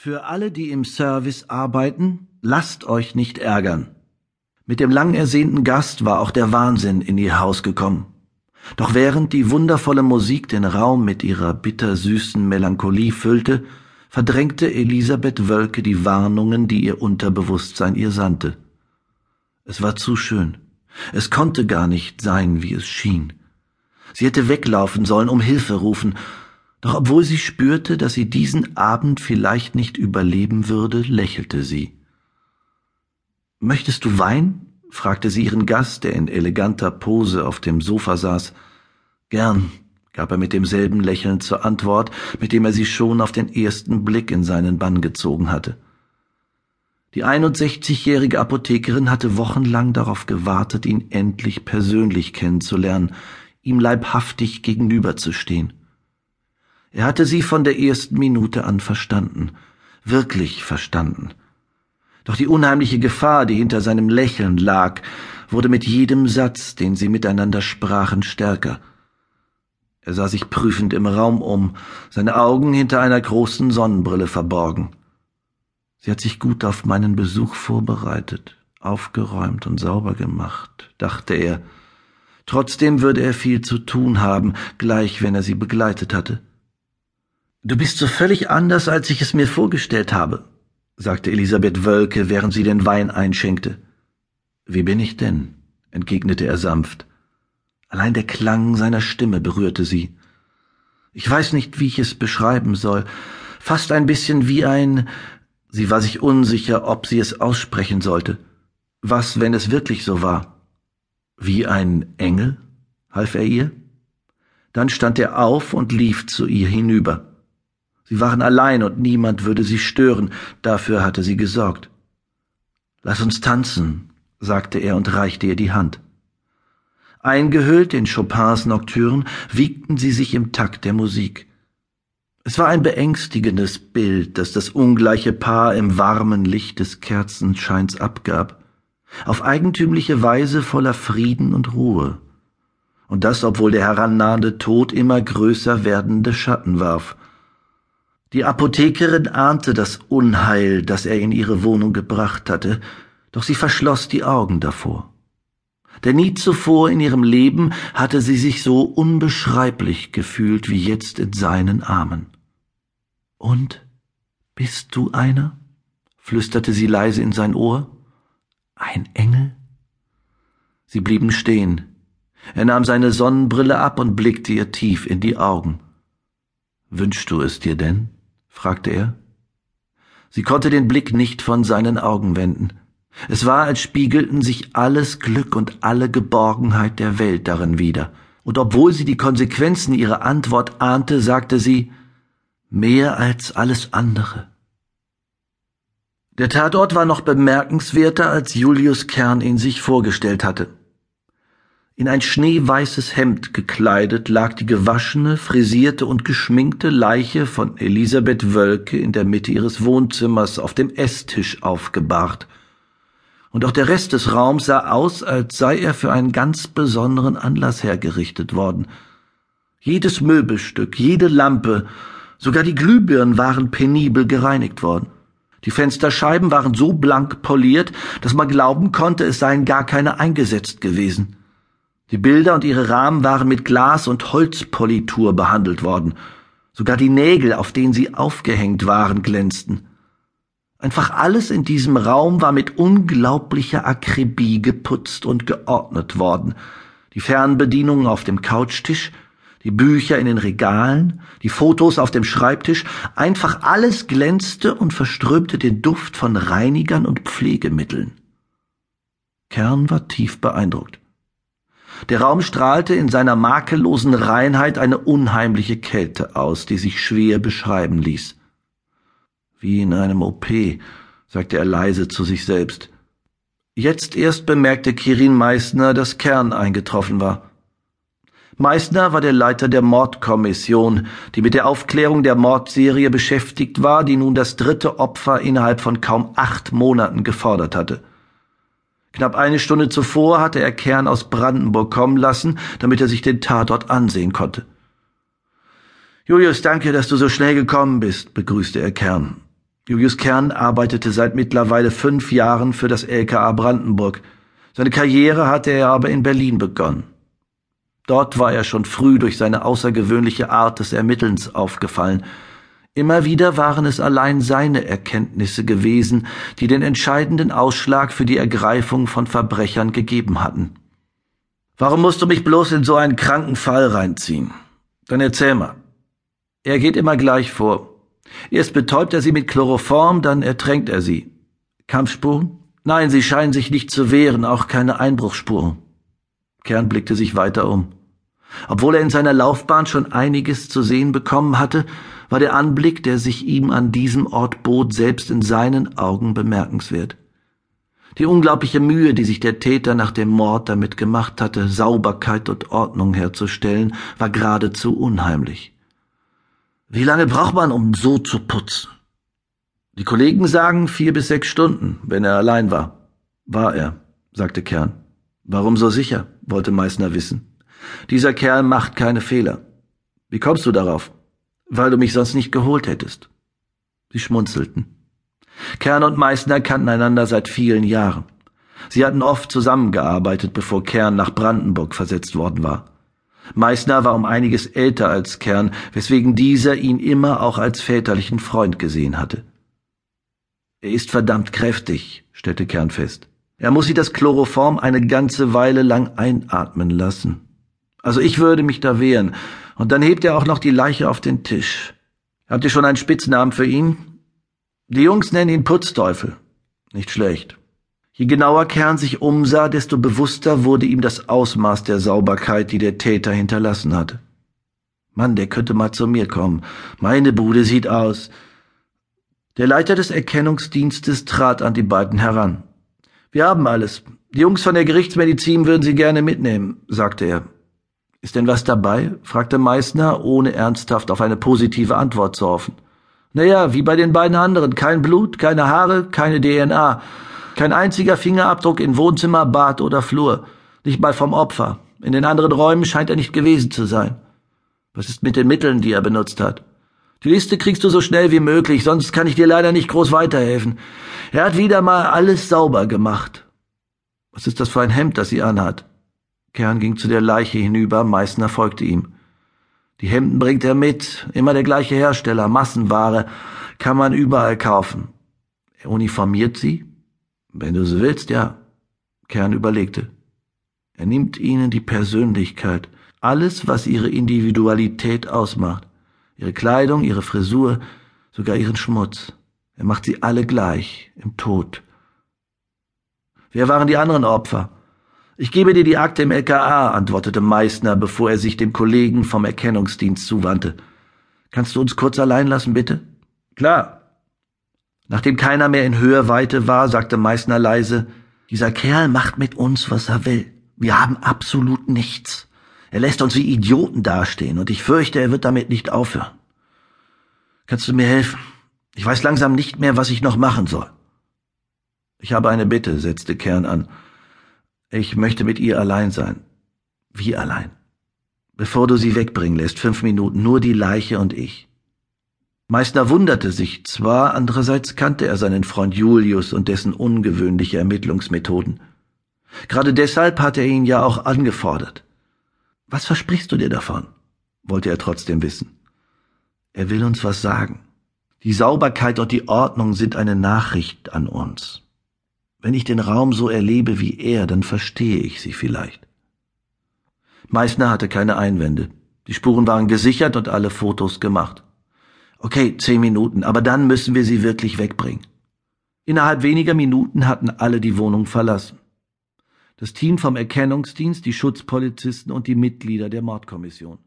Für alle, die im Service arbeiten, lasst euch nicht ärgern. Mit dem lang ersehnten Gast war auch der Wahnsinn in ihr Haus gekommen. Doch während die wundervolle Musik den Raum mit ihrer bittersüßen Melancholie füllte, verdrängte Elisabeth Wölke die Warnungen, die ihr Unterbewusstsein ihr sandte. Es war zu schön. Es konnte gar nicht sein, wie es schien. Sie hätte weglaufen sollen, um Hilfe rufen, doch obwohl sie spürte, dass sie diesen Abend vielleicht nicht überleben würde, lächelte sie. Möchtest du Wein? fragte sie ihren Gast, der in eleganter Pose auf dem Sofa saß. Gern, gab er mit demselben Lächeln zur Antwort, mit dem er sie schon auf den ersten Blick in seinen Bann gezogen hatte. Die 61-jährige Apothekerin hatte wochenlang darauf gewartet, ihn endlich persönlich kennenzulernen, ihm leibhaftig gegenüberzustehen. Er hatte sie von der ersten Minute an verstanden, wirklich verstanden. Doch die unheimliche Gefahr, die hinter seinem Lächeln lag, wurde mit jedem Satz, den sie miteinander sprachen, stärker. Er sah sich prüfend im Raum um, seine Augen hinter einer großen Sonnenbrille verborgen. Sie hat sich gut auf meinen Besuch vorbereitet, aufgeräumt und sauber gemacht, dachte er. Trotzdem würde er viel zu tun haben, gleich wenn er sie begleitet hatte. Du bist so völlig anders, als ich es mir vorgestellt habe, sagte Elisabeth Wölke, während sie den Wein einschenkte. Wie bin ich denn? entgegnete er sanft. Allein der Klang seiner Stimme berührte sie. Ich weiß nicht, wie ich es beschreiben soll. Fast ein bisschen wie ein. Sie war sich unsicher, ob sie es aussprechen sollte. Was, wenn es wirklich so war? Wie ein Engel? half er ihr. Dann stand er auf und lief zu ihr hinüber. Sie waren allein und niemand würde sie stören, dafür hatte sie gesorgt. Lass uns tanzen, sagte er und reichte ihr die Hand. Eingehüllt in Chopins Nocturne wiegten sie sich im Takt der Musik. Es war ein beängstigendes Bild, das das ungleiche Paar im warmen Licht des Kerzenscheins abgab, auf eigentümliche Weise voller Frieden und Ruhe. Und das, obwohl der herannahende Tod immer größer werdende Schatten warf, die Apothekerin ahnte das Unheil, das er in ihre Wohnung gebracht hatte, doch sie verschloss die Augen davor. Denn nie zuvor in ihrem Leben hatte sie sich so unbeschreiblich gefühlt wie jetzt in seinen Armen. Und bist du einer? flüsterte sie leise in sein Ohr. Ein Engel? Sie blieben stehen. Er nahm seine Sonnenbrille ab und blickte ihr tief in die Augen. Wünschst du es dir denn? Fragte er. Sie konnte den Blick nicht von seinen Augen wenden. Es war, als spiegelten sich alles Glück und alle Geborgenheit der Welt darin wider. Und obwohl sie die Konsequenzen ihrer Antwort ahnte, sagte sie mehr als alles andere. Der Tatort war noch bemerkenswerter, als Julius Kern ihn sich vorgestellt hatte. In ein schneeweißes Hemd gekleidet lag die gewaschene, frisierte und geschminkte Leiche von Elisabeth Wölke in der Mitte ihres Wohnzimmers auf dem Esstisch aufgebahrt. Und auch der Rest des Raums sah aus, als sei er für einen ganz besonderen Anlass hergerichtet worden. Jedes Möbelstück, jede Lampe, sogar die Glühbirnen waren penibel gereinigt worden. Die Fensterscheiben waren so blank poliert, dass man glauben konnte, es seien gar keine eingesetzt gewesen. Die Bilder und ihre Rahmen waren mit Glas- und Holzpolitur behandelt worden. Sogar die Nägel, auf denen sie aufgehängt waren, glänzten. Einfach alles in diesem Raum war mit unglaublicher Akribie geputzt und geordnet worden. Die Fernbedienungen auf dem Couchtisch, die Bücher in den Regalen, die Fotos auf dem Schreibtisch, einfach alles glänzte und verströmte den Duft von Reinigern und Pflegemitteln. Kern war tief beeindruckt. Der Raum strahlte in seiner makellosen Reinheit eine unheimliche Kälte aus, die sich schwer beschreiben ließ. Wie in einem OP, sagte er leise zu sich selbst. Jetzt erst bemerkte Kirin Meissner, dass Kern eingetroffen war. Meissner war der Leiter der Mordkommission, die mit der Aufklärung der Mordserie beschäftigt war, die nun das dritte Opfer innerhalb von kaum acht Monaten gefordert hatte. Knapp eine Stunde zuvor hatte er Kern aus Brandenburg kommen lassen, damit er sich den Tatort ansehen konnte. Julius, danke, dass du so schnell gekommen bist, begrüßte er Kern. Julius Kern arbeitete seit mittlerweile fünf Jahren für das LKA Brandenburg. Seine Karriere hatte er aber in Berlin begonnen. Dort war er schon früh durch seine außergewöhnliche Art des Ermittelns aufgefallen. Immer wieder waren es allein seine Erkenntnisse gewesen, die den entscheidenden Ausschlag für die Ergreifung von Verbrechern gegeben hatten. Warum musst du mich bloß in so einen kranken Fall reinziehen? Dann erzähl mal. Er geht immer gleich vor. Erst betäubt er sie mit Chloroform, dann ertränkt er sie. Kampfspuren? Nein, sie scheinen sich nicht zu wehren, auch keine Einbruchsspuren. Kern blickte sich weiter um. Obwohl er in seiner Laufbahn schon einiges zu sehen bekommen hatte, war der Anblick, der sich ihm an diesem Ort bot, selbst in seinen Augen bemerkenswert. Die unglaubliche Mühe, die sich der Täter nach dem Mord damit gemacht hatte, Sauberkeit und Ordnung herzustellen, war geradezu unheimlich. Wie lange braucht man, um so zu putzen? Die Kollegen sagen vier bis sechs Stunden, wenn er allein war. War er, sagte Kern. Warum so sicher? wollte Meißner wissen. Dieser Kerl macht keine Fehler. Wie kommst du darauf? Weil du mich sonst nicht geholt hättest. Sie schmunzelten. Kern und Meißner kannten einander seit vielen Jahren. Sie hatten oft zusammengearbeitet, bevor Kern nach Brandenburg versetzt worden war. Meißner war um einiges älter als Kern, weswegen dieser ihn immer auch als väterlichen Freund gesehen hatte. Er ist verdammt kräftig, stellte Kern fest. Er muss sich das Chloroform eine ganze Weile lang einatmen lassen. Also ich würde mich da wehren. Und dann hebt er auch noch die Leiche auf den Tisch. Habt ihr schon einen Spitznamen für ihn? Die Jungs nennen ihn Putzteufel. Nicht schlecht. Je genauer Kern sich umsah, desto bewusster wurde ihm das Ausmaß der Sauberkeit, die der Täter hinterlassen hatte. Mann, der könnte mal zu mir kommen. Meine Bude sieht aus. Der Leiter des Erkennungsdienstes trat an die beiden heran. Wir haben alles. Die Jungs von der Gerichtsmedizin würden Sie gerne mitnehmen, sagte er. Ist denn was dabei? fragte Meißner, ohne ernsthaft auf eine positive Antwort zu hoffen. Naja, wie bei den beiden anderen. Kein Blut, keine Haare, keine DNA. Kein einziger Fingerabdruck in Wohnzimmer, Bad oder Flur. Nicht mal vom Opfer. In den anderen Räumen scheint er nicht gewesen zu sein. Was ist mit den Mitteln, die er benutzt hat? Die Liste kriegst du so schnell wie möglich, sonst kann ich dir leider nicht groß weiterhelfen. Er hat wieder mal alles sauber gemacht. Was ist das für ein Hemd, das sie anhat? Kern ging zu der Leiche hinüber, Meißner folgte ihm. Die Hemden bringt er mit, immer der gleiche Hersteller, Massenware, kann man überall kaufen. Er uniformiert sie? Wenn du so willst, ja. Kern überlegte. Er nimmt ihnen die Persönlichkeit, alles, was ihre Individualität ausmacht. Ihre Kleidung, ihre Frisur, sogar ihren Schmutz. Er macht sie alle gleich, im Tod. Wer waren die anderen Opfer? Ich gebe dir die Akte im LKA, antwortete Meißner, bevor er sich dem Kollegen vom Erkennungsdienst zuwandte. Kannst du uns kurz allein lassen, bitte? Klar. Nachdem keiner mehr in Hörweite war, sagte Meißner leise, dieser Kerl macht mit uns, was er will. Wir haben absolut nichts. Er lässt uns wie Idioten dastehen, und ich fürchte, er wird damit nicht aufhören. Kannst du mir helfen? Ich weiß langsam nicht mehr, was ich noch machen soll. Ich habe eine Bitte, setzte Kern an. Ich möchte mit ihr allein sein. Wie allein? Bevor du sie wegbringen lässt, fünf Minuten, nur die Leiche und ich. Meißner wunderte sich zwar, andererseits kannte er seinen Freund Julius und dessen ungewöhnliche Ermittlungsmethoden. Gerade deshalb hatte er ihn ja auch angefordert. Was versprichst du dir davon? wollte er trotzdem wissen. Er will uns was sagen. Die Sauberkeit und die Ordnung sind eine Nachricht an uns. Wenn ich den Raum so erlebe wie er, dann verstehe ich sie vielleicht. Meißner hatte keine Einwände. Die Spuren waren gesichert und alle Fotos gemacht. Okay, zehn Minuten, aber dann müssen wir sie wirklich wegbringen. Innerhalb weniger Minuten hatten alle die Wohnung verlassen. Das Team vom Erkennungsdienst, die Schutzpolizisten und die Mitglieder der Mordkommission.